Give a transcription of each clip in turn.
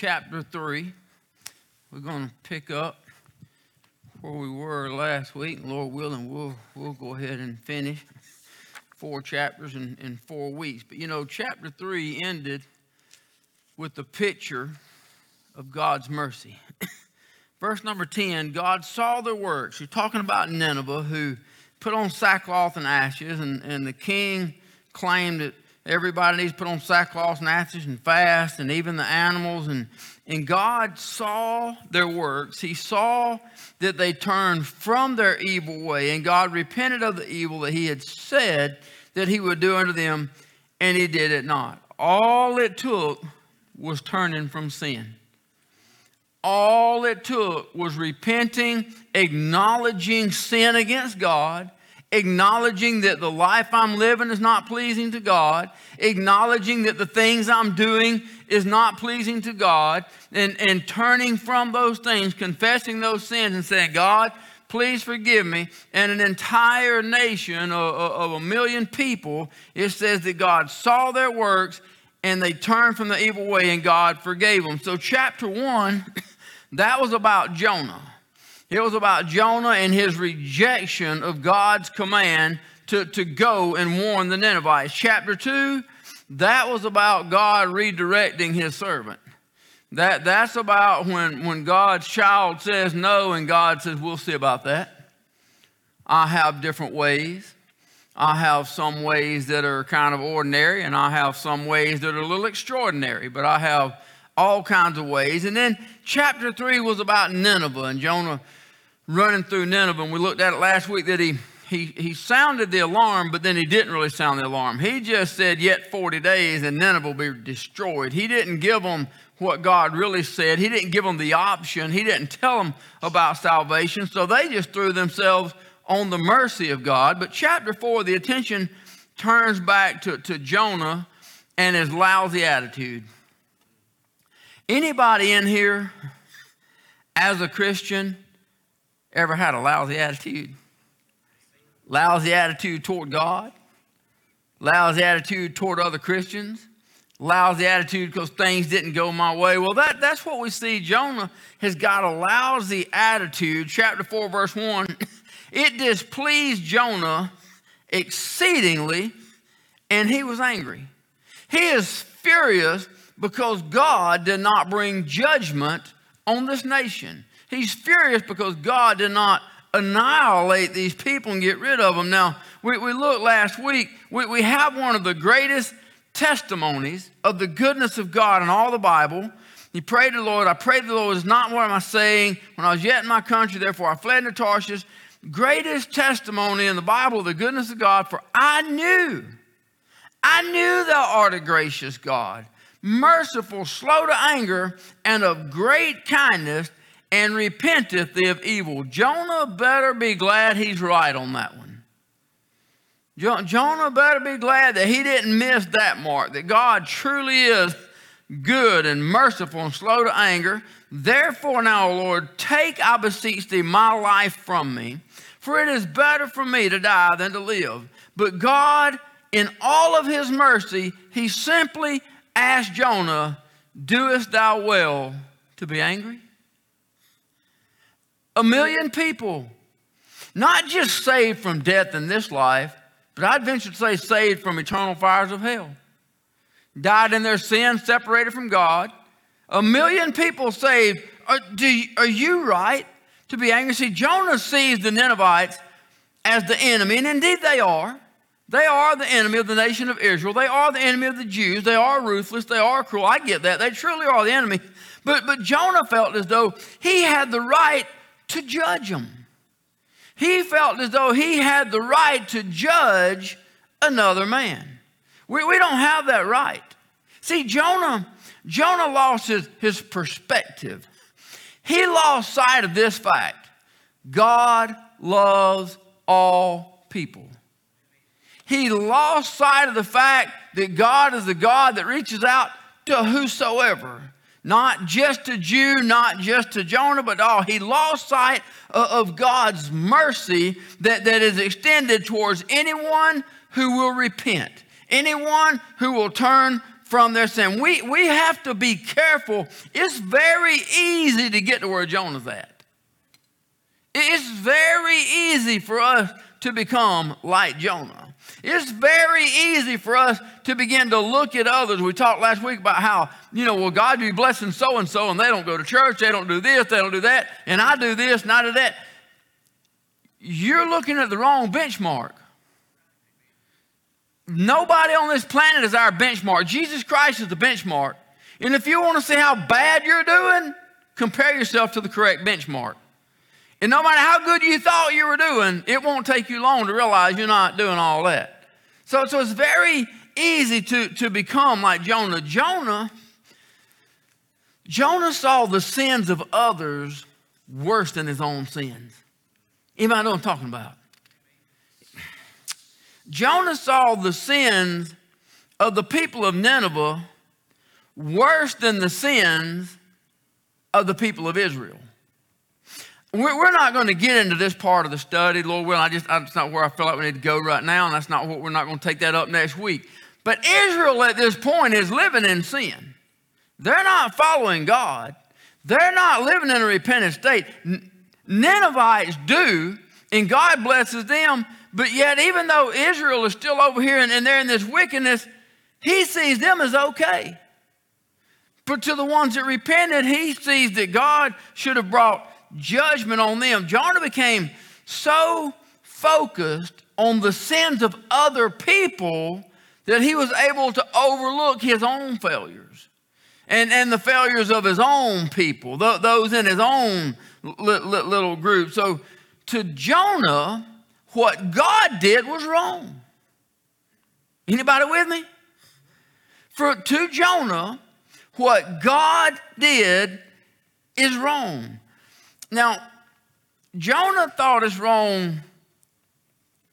chapter 3. We're going to pick up where we were last week. Lord willing, we'll, we'll go ahead and finish four chapters in, in four weeks. But you know, chapter 3 ended with the picture of God's mercy. Verse number 10 God saw their works. You're talking about Nineveh, who put on sackcloth and ashes, and, and the king claimed that everybody needs to put on sackcloth and ashes and fast, and even the animals. And, and God saw their works. He saw that they turned from their evil way, and God repented of the evil that He had said that He would do unto them, and He did it not. All it took was turning from sin. All it took was repenting, acknowledging sin against God, acknowledging that the life I'm living is not pleasing to God, acknowledging that the things I'm doing is not pleasing to God, and, and turning from those things, confessing those sins, and saying, God, please forgive me. And an entire nation of, of a million people, it says that God saw their works and they turned from the evil way and God forgave them. So, chapter one, that was about Jonah. It was about Jonah and his rejection of God's command to, to go and warn the Ninevites. Chapter 2, that was about God redirecting his servant. That, that's about when, when God's child says no and God says, We'll see about that. I have different ways. I have some ways that are kind of ordinary, and I have some ways that are a little extraordinary, but I have all kinds of ways. And then chapter 3 was about Nineveh and Jonah running through Nineveh. And we looked at it last week that he, he, he sounded the alarm, but then he didn't really sound the alarm. He just said, Yet 40 days and Nineveh will be destroyed. He didn't give them what God really said. He didn't give them the option. He didn't tell them about salvation. So they just threw themselves on the mercy of God. But chapter 4, the attention turns back to, to Jonah and his lousy attitude. Anybody in here as a Christian ever had a lousy attitude? Lousy attitude toward God? Lousy attitude toward other Christians? Lousy attitude because things didn't go my way. Well, that, that's what we see. Jonah has got a lousy attitude. Chapter 4, verse 1. It displeased Jonah exceedingly, and he was angry. He is furious because God did not bring judgment on this nation. He's furious because God did not annihilate these people and get rid of them. Now, we, we looked last week, we, we have one of the greatest testimonies of the goodness of God in all the Bible. He prayed to the Lord. I prayed to the Lord, is not what am I saying? When I was yet in my country, therefore I fled into Tarshish. Greatest testimony in the Bible of the goodness of God, for I knew, I knew thou art a gracious God, merciful, slow to anger, and of great kindness, and repenteth thee of evil. Jonah better be glad he's right on that one. Jonah better be glad that he didn't miss that mark, that God truly is good and merciful and slow to anger. Therefore, now, Lord, take, I beseech thee, my life from me, for it is better for me to die than to live. But God, in all of his mercy, he simply asked Jonah, Doest thou well to be angry? A million people, not just saved from death in this life, but I'd venture to say saved from eternal fires of hell. Died in their sins, separated from God. A million people saved. Uh, are, you, are you right to be angry? See, Jonah sees the Ninevites as the enemy, and indeed they are. They are the enemy of the nation of Israel. They are the enemy of the Jews. They are ruthless. They are cruel. I get that. They truly are the enemy. But, but Jonah felt as though he had the right to judge them. He felt as though he had the right to judge another man. We, we don't have that right. See, Jonah, Jonah lost his, his perspective. He lost sight of this fact. God loves all people. He lost sight of the fact that God is the God that reaches out to whosoever. Not just to Jew, not just to Jonah, but all. He lost sight of God's mercy that, that is extended towards anyone who will repent, anyone who will turn from their sin. We, we have to be careful. It's very easy to get to where Jonah's at. It's very easy for us to become like Jonah. It's very easy for us to begin to look at others. We talked last week about how, you know, well, God be blessing so and so, and they don't go to church, they don't do this, they don't do that, and I do this and I do that. You're looking at the wrong benchmark. Nobody on this planet is our benchmark. Jesus Christ is the benchmark. And if you want to see how bad you're doing, compare yourself to the correct benchmark. And no matter how good you thought you were doing, it won't take you long to realize you're not doing all that. So, so it's very easy to, to become like Jonah. Jonah, Jonah saw the sins of others worse than his own sins. Anybody know what I'm talking about? Jonah saw the sins of the people of Nineveh worse than the sins of the people of Israel. We're not going to get into this part of the study, Lord willing. I just, that's not where I feel like we need to go right now, and that's not what we're not going to take that up next week. But Israel at this point is living in sin. They're not following God. They're not living in a repentant state. Ninevites do, and God blesses them. But yet, even though Israel is still over here and, and they're in this wickedness, He sees them as okay. But to the ones that repented, He sees that God should have brought judgment on them. Jonah became so focused on the sins of other people that he was able to overlook his own failures and, and the failures of his own people, those in his own little group. So to Jonah, what God did was wrong. Anybody with me? For to Jonah, what God did is wrong. Now, Jonah thought it's wrong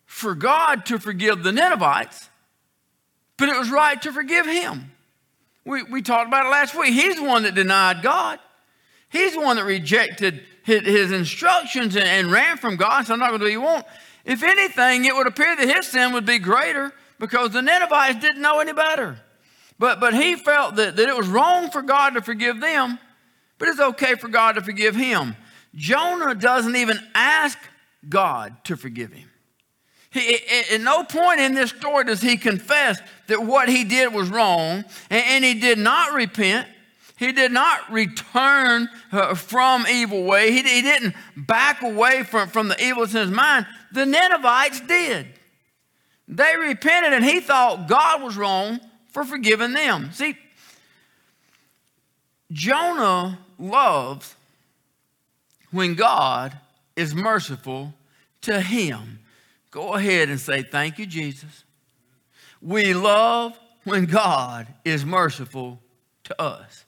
for God to forgive the Ninevites, but it was right to forgive him. We, we talked about it last week. He's the one that denied God. He's the one that rejected his, his instructions and, and, ran from God. So I'm not going to do what you want. If anything, it would appear that his sin would be greater because the Ninevites didn't know any better. But, but he felt that, that it was wrong for God to forgive them, but it's okay for God to forgive him. Jonah doesn't even ask God to forgive him. He, at no point in this story does he confess that what he did was wrong, and, he did not repent. He did not return uh, from evil way. He, he didn't back away from, from the evil in his mind. The Ninevites did. They repented, and he thought God was wrong for forgiving them. See, Jonah loves when God is merciful to him. Go ahead and say, Thank you, Jesus. We love when God is merciful to us.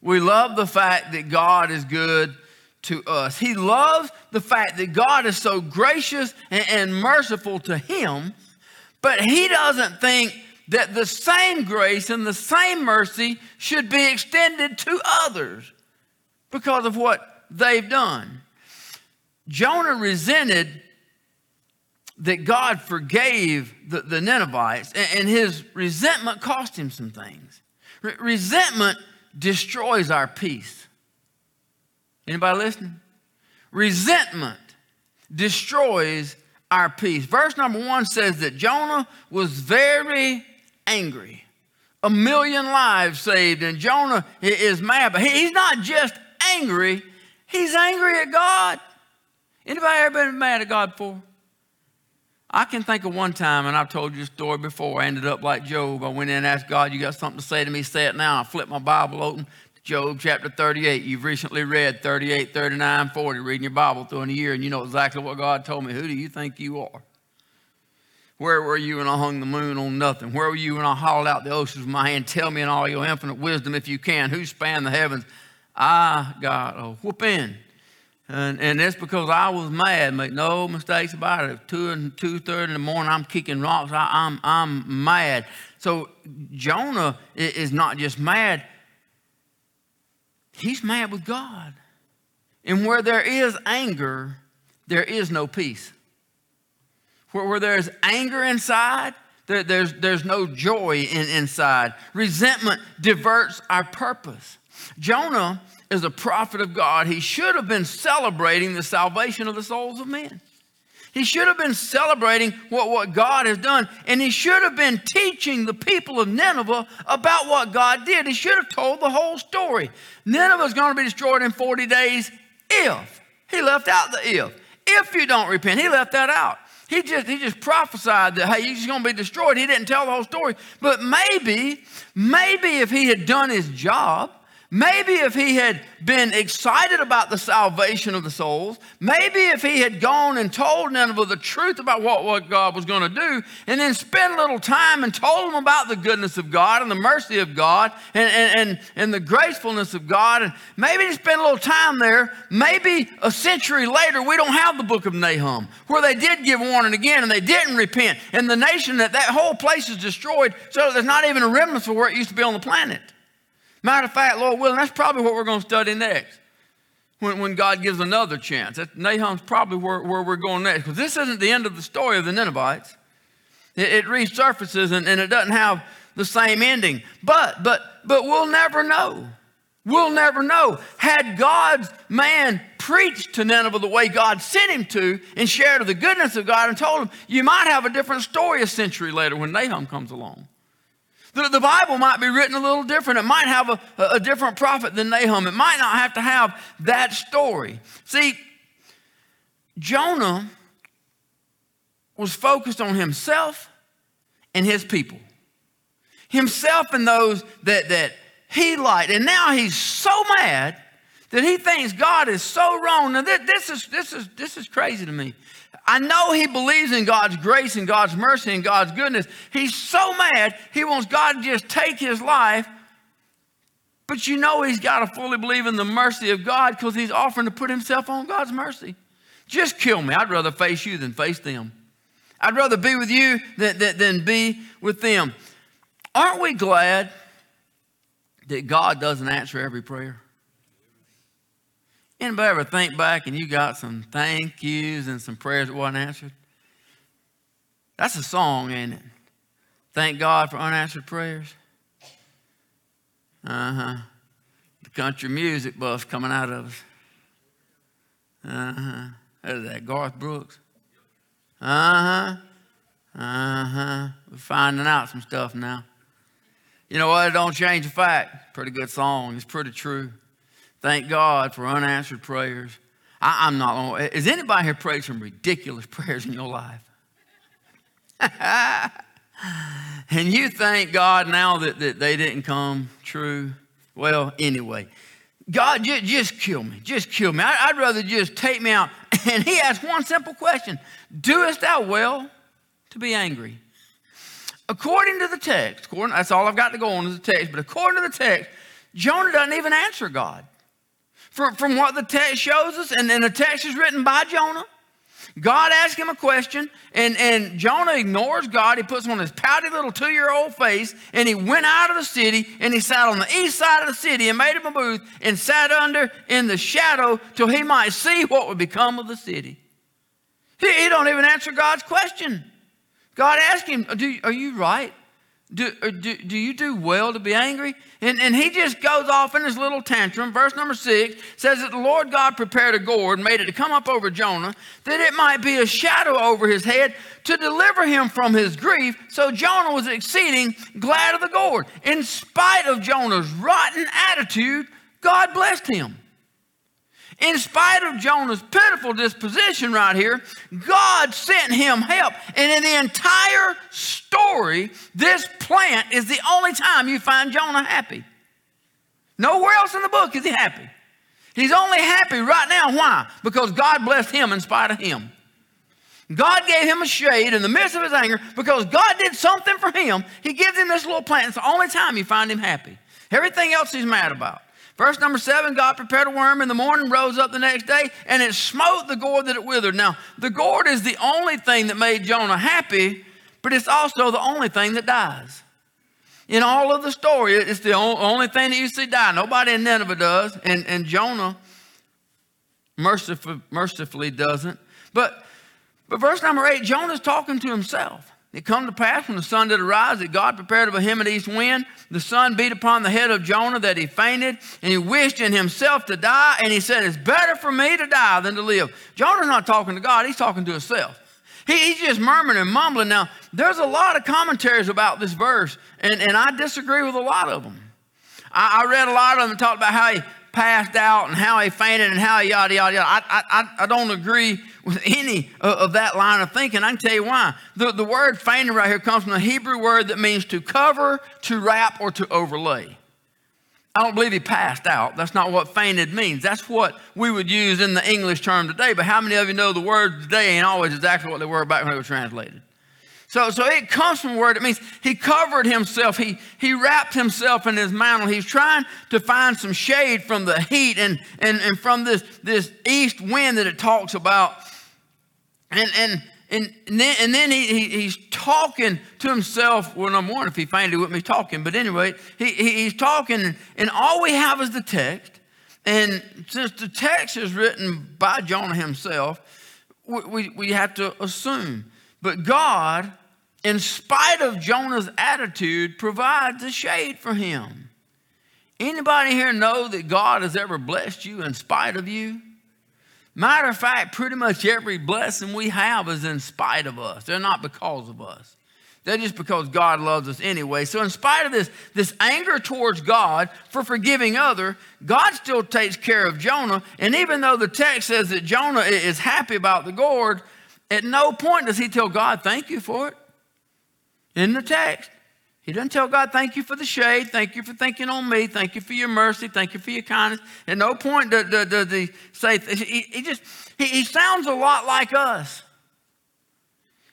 We love the fact that God is good to us. He loves the fact that God is so gracious and, and merciful to him, but he doesn't think that the same grace and the same mercy should be extended to others because of what they've done. Jonah resented that God forgave the, the Ninevites, and, and, his resentment cost him some things. Re- resentment destroys our peace. Anybody listening? Resentment destroys our peace. Verse number one says that Jonah was very angry. A million lives saved, and Jonah is mad, but he's not just angry, He's angry at God. Anybody ever been mad at God before? I can think of one time, and I've told you a story before. I ended up like Job. I went in and asked God, You got something to say to me? Say it now. I flipped my Bible open Job chapter 38. You've recently read 38, 39, 40, reading your Bible through in a year, and you know exactly what God told me. Who do you think you are? Where were you when I hung the moon on nothing? Where were you when I hauled out the oceans with my hand? Tell me in all your infinite wisdom, if you can, who spanned the heavens? I got a whooping. And, and that's because I was mad. Make no mistakes about it. Two and two thirty in the morning, I'm kicking rocks. I, am I'm, I'm mad. So Jonah is not just mad. He's mad with God. And where there is anger, there is no peace. Where, where there is anger inside, There, there's, there's no joy in, inside. Resentment diverts our purpose. Jonah is a prophet of God. He should have been celebrating the salvation of the souls of men. He should have been celebrating what, what God has done, and he should have been teaching the people of Nineveh about what God did. He should have told the whole story. Nineveh is going to be destroyed in 40 days if. He left out the if. If you don't repent, he left that out. He just, he just prophesied that, hey, you're going to be destroyed. He didn't tell the whole story. But maybe, maybe if he had done his job, Maybe if he had been excited about the salvation of the souls, maybe if he had gone and told Nineveh the truth about what, what God was going to do, and then spent a little time and told them about the goodness of God and the mercy of God and, and, and, and the gracefulness of God, and maybe he spent a little time there, maybe a century later, we don't have the book of Nahum, where they did give warning again and they didn't repent, and the nation that that whole place is destroyed, so there's not even a remnant for where it used to be on the planet. Matter of fact, Lord willing, that's probably what we're going to study next. When, when God gives another chance. That, Nahum's probably where, where we're going next. Because this isn't the end of the story of the Ninevites. It, it resurfaces and, and it doesn't have the same ending. But, but, but we'll never know. We'll never know. Had God's man preached to Nineveh the way God sent him to and shared of the goodness of God and told him, you might have a different story a century later when Nahum comes along. The, the Bible might be written a little different. It might have a, a different prophet than Nahum. It might not have to have that story. See, Jonah was focused on himself and his people. Himself and those that, that he liked. And now he's so mad that he thinks God is so wrong. Now, this, this, is, this, is, this is crazy to me. I know he believes in God's grace and God's mercy and God's goodness. He's so mad, he wants God to just take his life. But you know he's got to fully believe in the mercy of God because he's offering to put himself on God's mercy. Just kill me. I'd rather face you than face them. I'd rather be with you than, than, than be with them. Aren't we glad that God doesn't answer every prayer? Anybody ever think back and you got some thank yous and some prayers that weren't answered? That's a song, ain't it? Thank God for unanswered prayers. Uh huh. The country music buff coming out of us. Uh huh. Is that Garth Brooks? Uh huh. Uh huh. We're finding out some stuff now. You know what? It don't change the fact. Pretty good song. It's pretty true. Thank God for unanswered prayers. I, am not. Is anybody here prayed some ridiculous prayers in your life? and you thank God now that, that they didn't come true? Well, anyway, God, just, just kill me. Just kill me. I, would rather just take me out. And he asked one simple question Doest thou well to be angry? According to the text, according, that's all I've got to go on is the text, but according to the text, Jonah doesn't even answer God from, from what the text shows us, and, and the text is written by Jonah. God asked him a question, and, and Jonah ignores God. He puts on his pouty little two year old face, and he went out of the city, and he sat on the east side of the city and made him a booth and sat under in the shadow till he might see what would become of the city. He, he don't even answer God's question. God asked him, Are you right? Do, uh, do, do you do well to be angry? And, and he just goes off in his little tantrum. Verse number six says that the Lord God prepared a gourd, made it to come up over Jonah, that it might be a shadow over his head to deliver him from his grief. So Jonah was exceeding glad of the gourd. In spite of Jonah's rotten attitude, God blessed him. In spite of Jonah's pitiful disposition right here, God sent him help. And in the entire story, this plant is the only time you find Jonah happy. Nowhere else in the book is he happy. He's only happy right now. Why? Because God blessed him in spite of him. God gave him a shade in the midst of his anger because God did something for him. He gives him this little plant. It's the only time you find him happy. Everything else he's mad about. Verse number seven God prepared a worm in the morning, rose up the next day, and it smote the gourd that it withered. Now, the gourd is the only thing that made Jonah happy, but it's also the only thing that dies. In all of the story, it's the only thing that you see die. Nobody in Nineveh does, and, and Jonah mercifully, mercifully doesn't. But, but verse number eight, Jonah's talking to himself. It come to pass when the sun did arise that God prepared of him east wind. The sun beat upon the head of Jonah that he fainted, and he wished in himself to die. And he said, It's better for me to die than to live. Jonah's not talking to God, he's talking to himself. He, he's just murmuring and mumbling. Now, there's a lot of commentaries about this verse, and, and I disagree with a lot of them. I, I read a lot of them and talked about how he passed out and how he fainted and how he yada, yada, yada. I, I, I don't agree with any of that line of thinking. I can tell you why. The, the word fainting right here comes from the Hebrew word that means to cover, to wrap, or to overlay. I don't believe he passed out. That's not what fainted means. That's what we would use in the English term today. But how many of you know the words today ain't always exactly what they were back when they were translated? So, so it comes from a word. It means he covered himself. He, he wrapped himself in his mantle. He's trying to find some shade from the heat and, and, and from this, this east wind that it talks about. And, and, and, and then, and then he, he, he's talking to himself. Well, number one, if he fainted with me talking. But anyway, he, he's talking, and all we have is the text. And since the text is written by Jonah himself, we, we, we have to assume but God, in spite of Jonah's attitude, provides a shade for him. Anybody here know that God has ever blessed you in spite of you? Matter of fact, pretty much every blessing we have is in spite of us. They're not because of us. They're just because God loves us anyway. So, in spite of this, this anger towards God for forgiving other, God still takes care of Jonah. And even though the text says that Jonah is happy about the gourd, at no point does he tell God, thank you for it. In the text, he doesn't tell God, thank you for the shade, thank you for thinking on me, thank you for your mercy, thank you for your kindness. At no point does, he say, he, he just, he, he sounds a lot like us.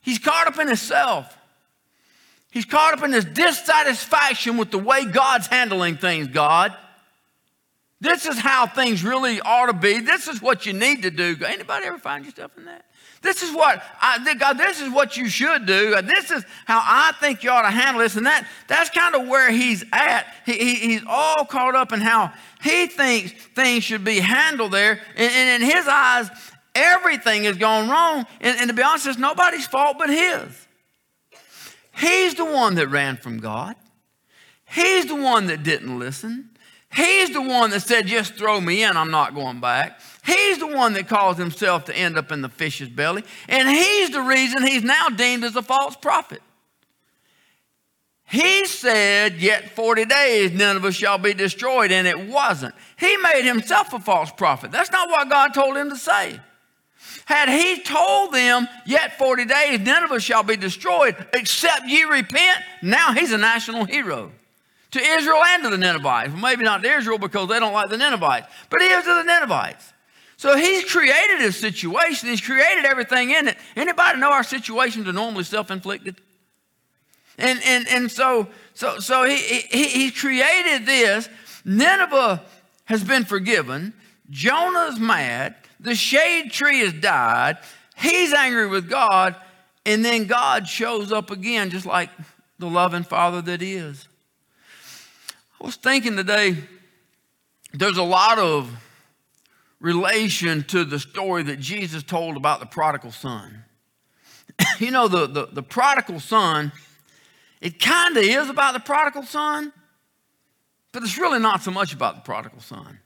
He's caught up in himself. He's caught up in his dissatisfaction with the way God's handling things, God. This is how things really ought to be. This is what you need to do. Anybody ever find yourself in that? This is what I, God, this is what you should do. This is how I think you ought to handle this. And that, that's kind of where he's at. He, he, he's all caught up in how he thinks things should be handled there. And, and in his eyes, everything has gone wrong. And, and to be honest, it's nobody's fault but his. He's the one that ran from God. He's the one that didn't listen. He's the one that said, just throw me in, I'm not going back. He's the one that caused himself to end up in the fish's belly. And he's the reason he's now deemed as a false prophet. He said, Yet 40 days, Nineveh shall be destroyed, and it wasn't. He made himself a false prophet. That's not what God told him to say. Had he told them, Yet 40 days, Nineveh shall be destroyed, except ye repent, now he's a national hero to Israel and to the Ninevites. Maybe not to Israel because they don't like the Ninevites, but he is to the Ninevites. So he's created his situation. He's created everything in it. Anybody know our situations are normally self-inflicted? And, and, and so, so, so he, he, he created this. Nineveh has been forgiven. Jonah's mad. The shade tree has died. He's angry with God. And then God shows up again, just like the loving father that he is. I was thinking today, there's a lot of relation to the story that Jesus told about the prodigal son. you know, the, the, the prodigal son, it kind of is about the prodigal son, but it's really not so much about the prodigal son.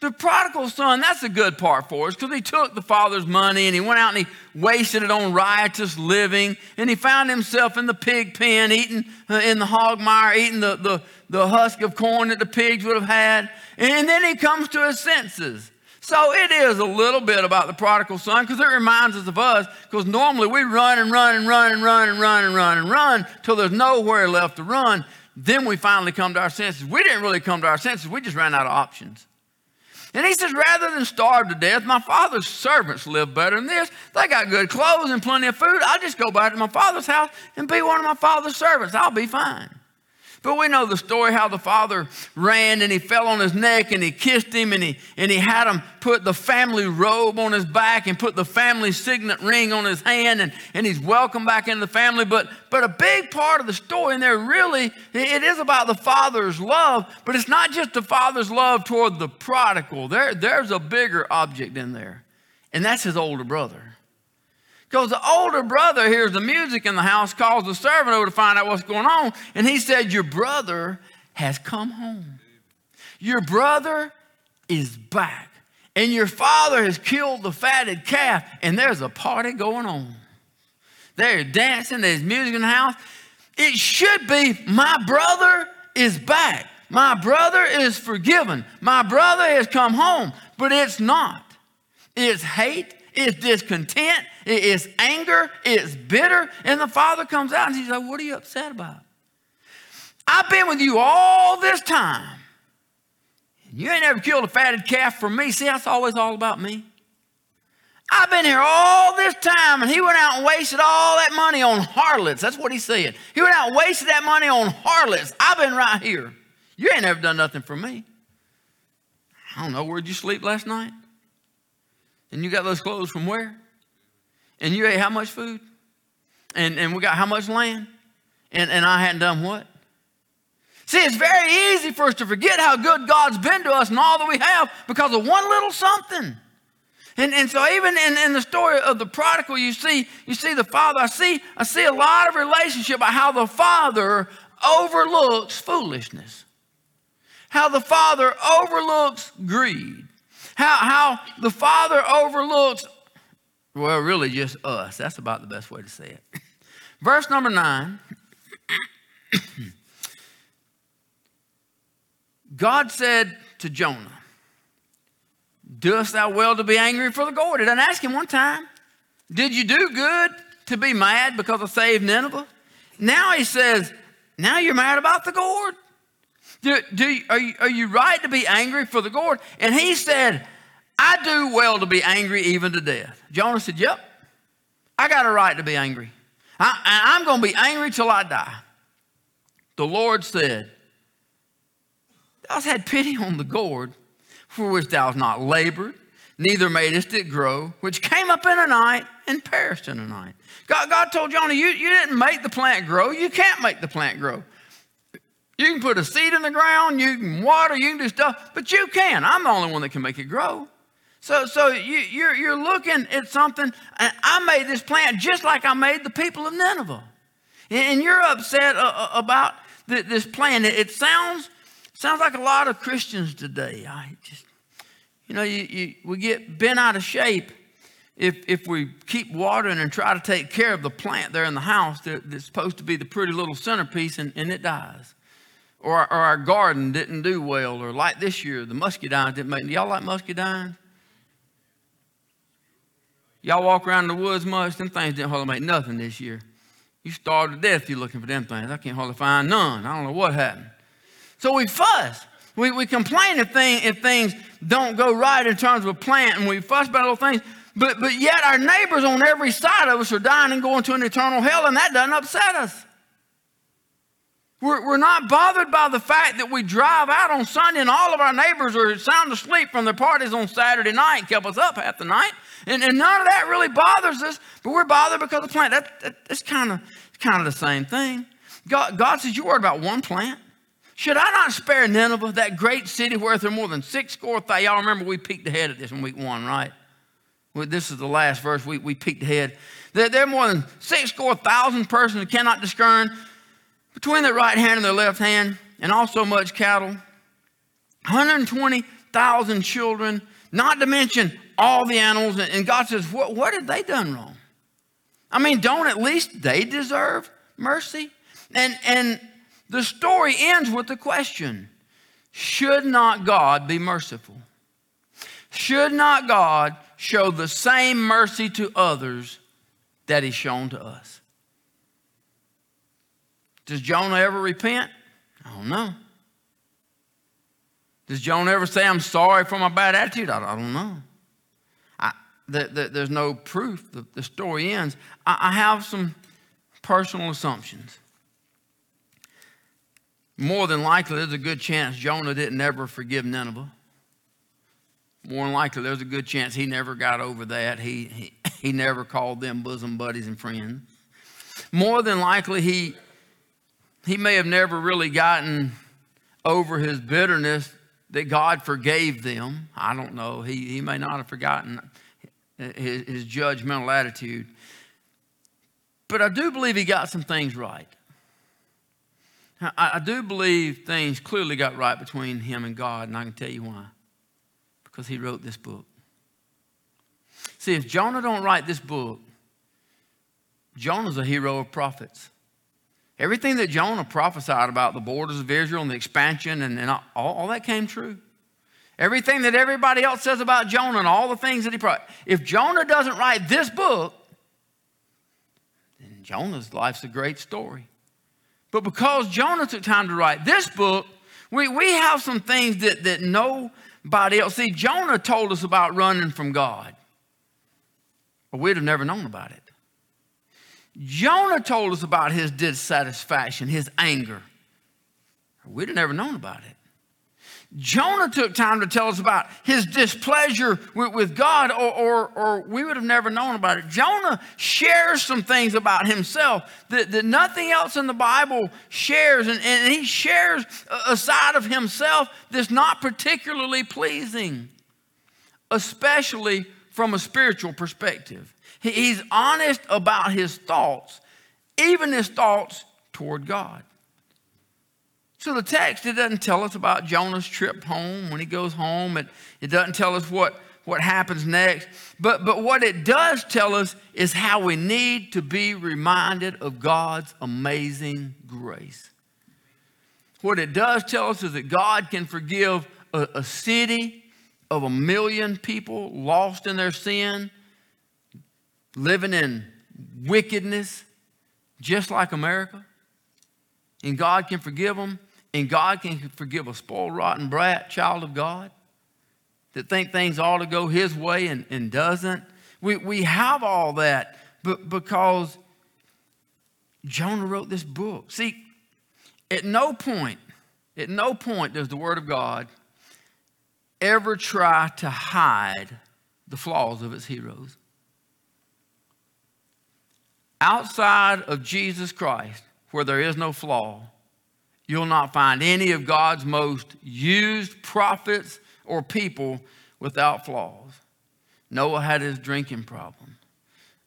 The prodigal son, that's a good part for us because he took the father's money and he went out and he wasted it on riotous living and he found himself in the pig pen eating uh, in the hog mire, eating the, the, the husk of corn that the pigs would have had. And then he comes to his senses. So it is a little bit about the prodigal son because it reminds us of us because normally we run and run and run and run and run and run and run till there's nowhere left to run. Then we finally come to our senses. We didn't really come to our senses, we just ran out of options. And he says, rather than starve to death, my father's servants live better than this. They got good clothes and plenty of food. I'll just go back to my father's house and be one of my father's servants. I'll be fine. But we know the story how the father ran and he fell on his neck and he kissed him and he, and he had him put the family robe on his back and put the family signet ring on his hand and, and he's welcome back into the family. But, but a big part of the story in there really, it is about the father's love, but it's not just the father's love toward the prodigal. There, there's a bigger object in there, and that's his older brother. Because the older brother hears the music in the house, calls the servant over to find out what's going on, and he said, Your brother has come home. Your brother is back. And your father has killed the fatted calf, and there's a party going on. They're dancing, there's music in the house. It should be, My brother is back. My brother is forgiven. My brother has come home. But it's not. It's hate, it's discontent, it's anger, it's bitter. And the father comes out and he's like, What are you upset about? I've been with you all this time. You ain't ever killed a fatted calf for me. See, that's always all about me. I've been here all this time, and he went out and wasted all that money on harlots. That's what he's saying. He went out and wasted that money on harlots. I've been right here. You ain't ever done nothing for me. I don't know, where'd you sleep last night? And you got those clothes from where? And you ate how much food? And, and we got how much land? And, and I hadn't done what? See, it's very easy for us to forget how good God's been to us and all that we have because of one little something. And, and so even in, in the story of the prodigal, you see, you see the father. I see, I see a lot of relationship about how the father overlooks foolishness. How the father overlooks greed. How, how the father overlooks, well, really just us. That's about the best way to say it. Verse number nine. God said to Jonah, Doest thou well to be angry for the gourd? He doesn't ask him one time. Did you do good to be mad because I saved Nineveh? Now he says, Now you're mad about the gourd. Do, do, are, you, are you right to be angry for the gourd? And he said, I do well to be angry even to death. Jonah said, Yep, I got a right to be angry. I, I'm going to be angry till I die. The Lord said, Thou hast had pity on the gourd for which thou hast not labored, neither madest it grow, which came up in a night and perished in a night. God, God told Jonah, you, you didn't make the plant grow. You can't make the plant grow. You can put a seed in the ground, you can water, you can do stuff, but you can. I'm the only one that can make it grow. So, so you, you're, you're looking at something. I made this plant just like I made the people of Nineveh. And you're upset uh, uh, about this plant. It sounds Sounds like a lot of Christians today. I just, you know, you, you, we get bent out of shape if, if we keep watering and try to take care of the plant there in the house that, that's supposed to be the pretty little centerpiece and, and it dies. Or, or our garden didn't do well, or like this year, the muscadines didn't make. Do Y'all like muscadines? Y'all walk around the woods much? Them things didn't hardly make nothing this year. You starved to death you looking for them things. I can't hardly find none. I don't know what happened. So we fuss. We, we complain if, thing, if things don't go right in terms of a plant, and we fuss about little things. But, but yet our neighbors on every side of us are dying and going to an eternal hell, and that doesn't upset us. We're, we're not bothered by the fact that we drive out on Sunday and all of our neighbors are sound asleep from their parties on Saturday night and kept us up half the night. And, and none of that really bothers us, but we're bothered because of the plant. That, that, that's kind of, kind of the same thing. God, God says, You're worried about one plant. Should I not spare Nineveh, that great city where there are more than six score thousand? Y'all remember we peeked ahead at this in week one, right? Well, this is the last verse. We, we peeked ahead. There, there are more than six score thousand persons who cannot discern between their right hand and their left hand, and also much cattle. 120,000 children, not to mention all the animals. And God says, what, what have they done wrong? I mean, don't at least they deserve mercy? And, and the story ends with the question Should not God be merciful? Should not God show the same mercy to others that He's shown to us? Does Jonah ever repent? I don't know. Does Jonah ever say, I'm sorry for my bad attitude? I, I don't know. I, the, the, there's no proof. The, the story ends. I, I have some personal assumptions. More than likely, there's a good chance Jonah didn't ever forgive Nineveh. More than likely, there's a good chance he never got over that. He, he, he never called them bosom buddies and friends. More than likely, he, he may have never really gotten over his bitterness that God forgave them. I don't know. He, he may not have forgotten his, his judgmental attitude. but I do believe he got some things right. I, I do believe things clearly got right between him and God, and I can tell you why. Because he wrote this book. See, if Jonah don't write this book, Jonah's a hero of prophets. Everything that Jonah prophesied about the borders of Israel and the expansion and, and all, all, that came true. Everything that everybody else says about Jonah and all the things that he brought. If Jonah doesn't write this book, then Jonah's life's a great story. But because Jonah took time to write this book, we, we have some things that, that nobody else. See, Jonah told us about running from God, but we'd have never known about it. Jonah told us about his dissatisfaction, his anger. We'd have never known about it. Jonah took time to tell us about his displeasure with, with God, or, or, or, we would have never known about it. Jonah shares some things about himself that, that nothing else in the Bible shares, and, and he shares a side of himself that's not particularly pleasing, especially from a spiritual perspective. He, he's honest about his thoughts, even his thoughts toward God. So the text, it doesn't tell us about Jonah's trip home when he goes home. It, it doesn't tell us what, what happens next. But, but what it does tell us is how we need to be reminded of God's amazing grace. What it does tell us is that God can forgive a, a city of a million people lost in their sin, living in wickedness, just like America. And God can forgive them and God can forgive a spoiled, rotten brat, child of God, that think things ought to go his way and, and doesn't. We, we have all that but because Jonah wrote this book. See, at no point, at no point does the Word of God ever try to hide the flaws of its heroes. Outside of Jesus Christ, where there is no flaw, You'll not find any of God's most used prophets or people without flaws. Noah had his drinking problem.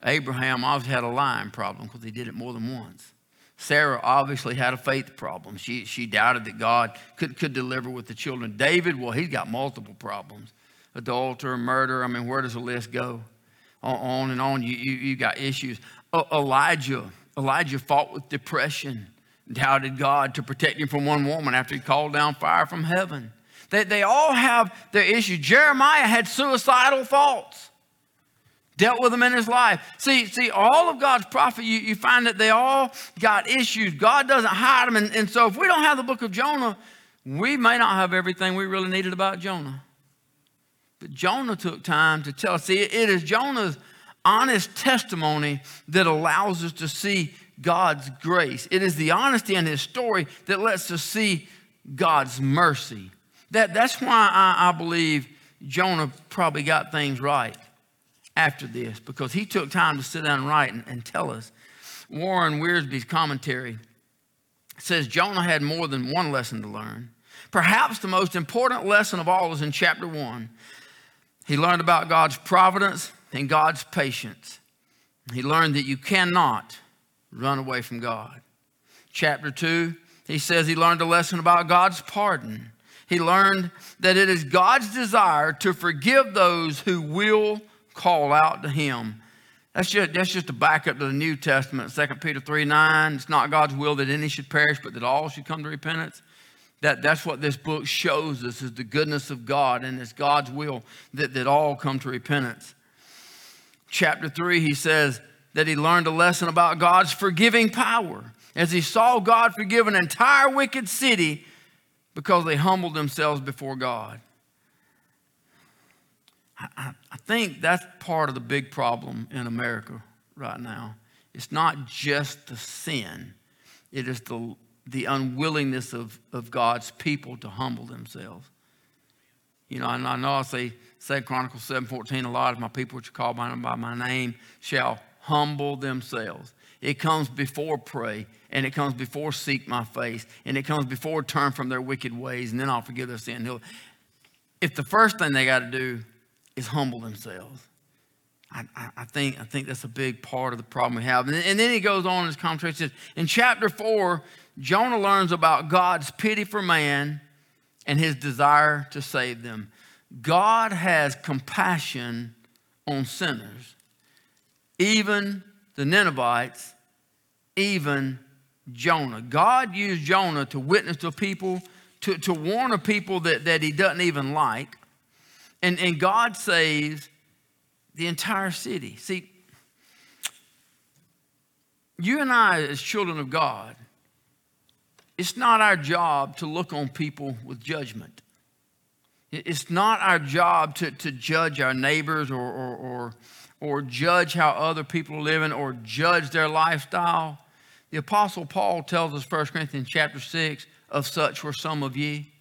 Abraham obviously had a lying problem because he did it more than once. Sarah obviously had a faith problem. She, she doubted that God could, could deliver with the children. David, well, he's got multiple problems adultery, murder. I mean, where does the list go? On, on and on. You, you, you got issues. Elijah, Elijah fought with depression doubted God to protect him from one woman after he called down fire from heaven. They, they all have their issues. Jeremiah had suicidal thoughts, dealt with them in his life. See, see, all of God's prophets, you, you find that they all got issues. God doesn't hide them. And, and so if we don't have the book of Jonah, we may not have everything we really needed about Jonah. But Jonah took time to tell us. See, it is Jonah's honest testimony that allows us to see God's grace. It is the honesty in his story that lets us see God's mercy. That, that's why I, I believe Jonah probably got things right after this, because he took time to sit down and write and, and tell us. Warren Wiersbe's commentary says Jonah had more than one lesson to learn. Perhaps the most important lesson of all is in chapter one. He learned about God's providence and God's patience. He learned that you cannot run away from God. Chapter 2, he says he learned a lesson about God's pardon. He learned that it is God's desire to forgive those who will call out to him. That's just, that's just a backup to the New Testament, 2 Peter 3 9. It's not God's will that any should perish, but that all should come to repentance. That, that's what this book shows us is the goodness of God, and it's God's will that, that all come to repentance. Chapter 3, he says, that he learned a lesson about God's forgiving power as he saw God forgive an entire wicked city because they humbled themselves before God. I, I think that's part of the big problem in America right now. It's not just the sin, it is the, the unwillingness of, of God's people to humble themselves. You know, and I know I say, say Chronicles 7.14, a lot of my people which are called by, by my name shall humble themselves. It comes before pray, and it comes before seek my face, and it comes before turn from their wicked ways, and then I'll forgive their sin. If the first thing they got to do is humble themselves, I, I, think, I think that's a big part of the problem we have. And, and then he goes on in his conversation. In chapter 4, Jonah learns about God's pity for man and his desire to save them. God has compassion on sinners, even the Ninevites, even Jonah. God used Jonah to witness to people, to, to warn a people that, that he doesn't even like. And, and God saves the entire city. See, you and I, as children of God, it's not our job to look on people with judgment. It's not our job to, to judge our neighbors or, or, or, or judge how other people are living or judge their lifestyle. The Apostle Paul tells us, 1 Corinthians chapter 6, of such were some of ye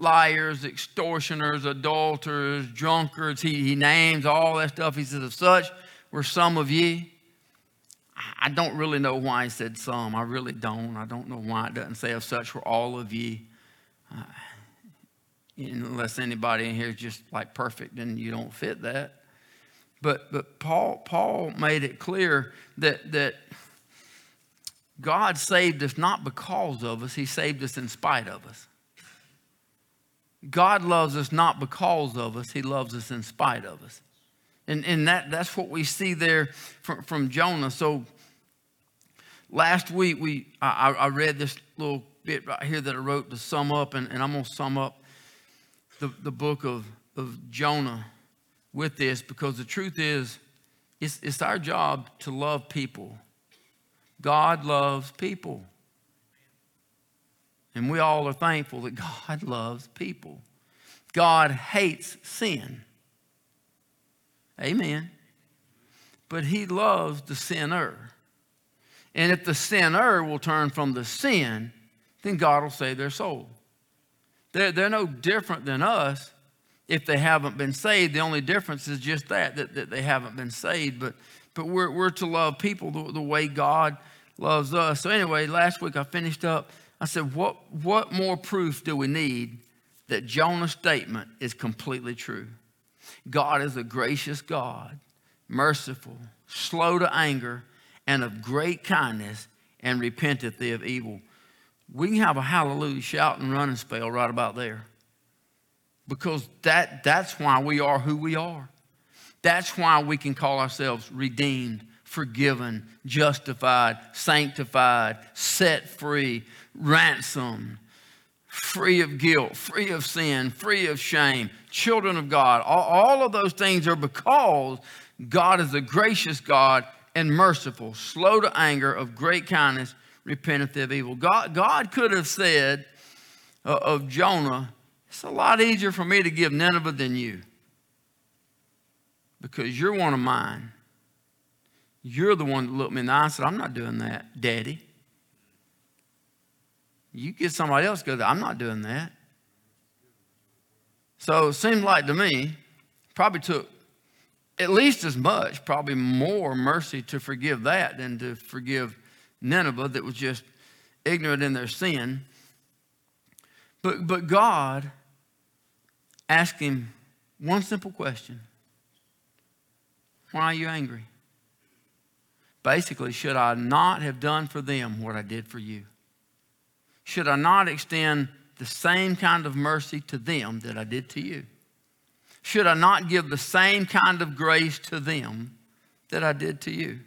liars, extortioners, adulterers, drunkards. He, he names all that stuff. He says, of such were some of ye. I don't really know why he said some. I really don't. I don't know why it doesn't say of such were all of ye. Uh, unless anybody in here is just like perfect and you don't fit that. But, but Paul, Paul made it clear that, that God saved us not because of us, He saved us in spite of us. God loves us not because of us, He loves us in spite of us. And, and that, that's what we see there from, from Jonah. So last week we I, I read this little bit right here that I wrote to sum up, and, and I'm going to sum up the, the book of, of Jonah with this because the truth is, it's, it's our job to love people. God loves people. And we all are thankful that God loves people. God hates sin. Amen. But he loves the sinner. And if the sinner will turn from the sin, then God will save their soul. They're, they're no different than us if they haven't been saved. The only difference is just that, that, that they haven't been saved. But, but we're, we're to love people the, the way God loves us. So, anyway, last week I finished up. I said, what, what more proof do we need that Jonah's statement is completely true? God is a gracious God, merciful, slow to anger, and of great kindness, and repenteth thee of evil we can have a hallelujah shout and running spell right about there. Because that, that's why we are who we are. That's why we can call ourselves redeemed, forgiven, justified, sanctified, set free, ransomed, free of guilt, free of sin, free of shame, children of God. All, all of those things are because God is a gracious God and merciful, slow to anger, of great kindness, repenteth of evil. God, God could have said uh, of Jonah, it's a lot easier for me to give Nineveh than you because you're one of mine. You're the one that looked me in the eye and said, I'm not doing that, Daddy. You get somebody else go, I'm not doing that. So it seemed like to me, probably took at least as much, probably more mercy to forgive that than to forgive Nineveh that was just ignorant in their sin. But, but God asked him one simple question Why are you angry? Basically, should I not have done for them what I did for you? Should I not extend the same kind of mercy to them that I did to you? Should I not give the same kind of grace to them that I did to you?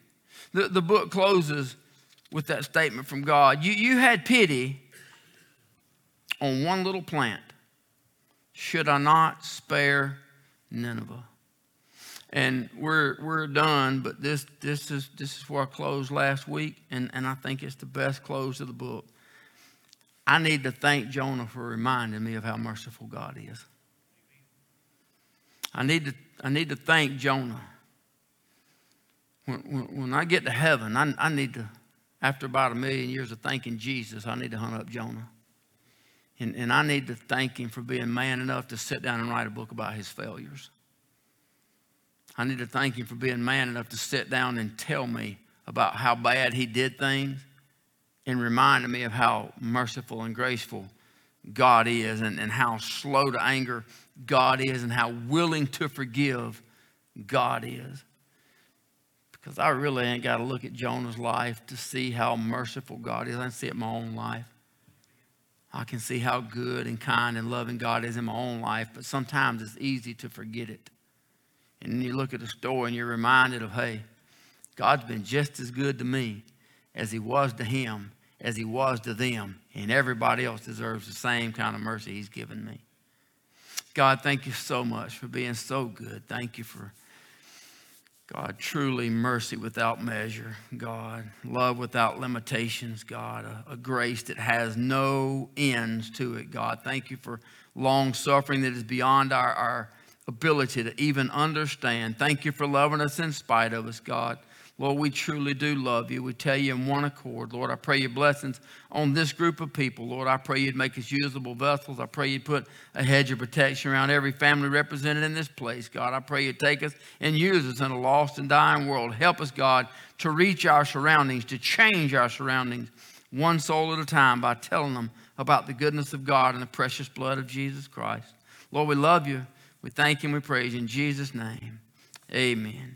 The, the book closes with that statement from God. You, you had pity on one little plant. Should I not spare Nineveh? And we're, we're done, but this, this, is, this is where I closed last week, and, and I think it's the best close of the book. I need to thank Jonah for reminding me of how merciful God is. I need to, I need to thank Jonah. When, when, when I get to heaven, I, I need to after about a million years of thanking Jesus, I need to hunt up Jonah. And, and I need to thank him for being man enough to sit down and write a book about his failures. I need to thank him for being man enough to sit down and tell me about how bad he did things and reminded me of how merciful and graceful God is and, and how slow to anger God is and how willing to forgive God is. Because I really ain't got to look at Jonah's life to see how merciful God is. I can see it in my own life. I can see how good and kind and loving God is in my own life, but sometimes it's easy to forget it. And you look at the story and you're reminded of, hey, God's been just as good to me as he was to him, as he was to them, and everybody else deserves the same kind of mercy he's given me. God, thank you so much for being so good. Thank you for, God, truly mercy without measure, God, love without limitations, God, a, a grace that has no ends to it, God. Thank you for long suffering that is beyond our, our ability to even understand. Thank you for loving us in spite of us, God. Lord, we truly do love you. We tell you in one accord. Lord, I pray your blessings on this group of people. Lord, I pray you'd make us usable vessels. I pray you'd put a hedge of protection around every family represented in this place. God, I pray you'd take us and use us in a lost and dying world. Help us, God, to reach our surroundings, to change our surroundings one soul at a time by telling them about the goodness of God and the precious blood of Jesus Christ. Lord, we love you. We thank you and we praise you in Jesus' name. Amen.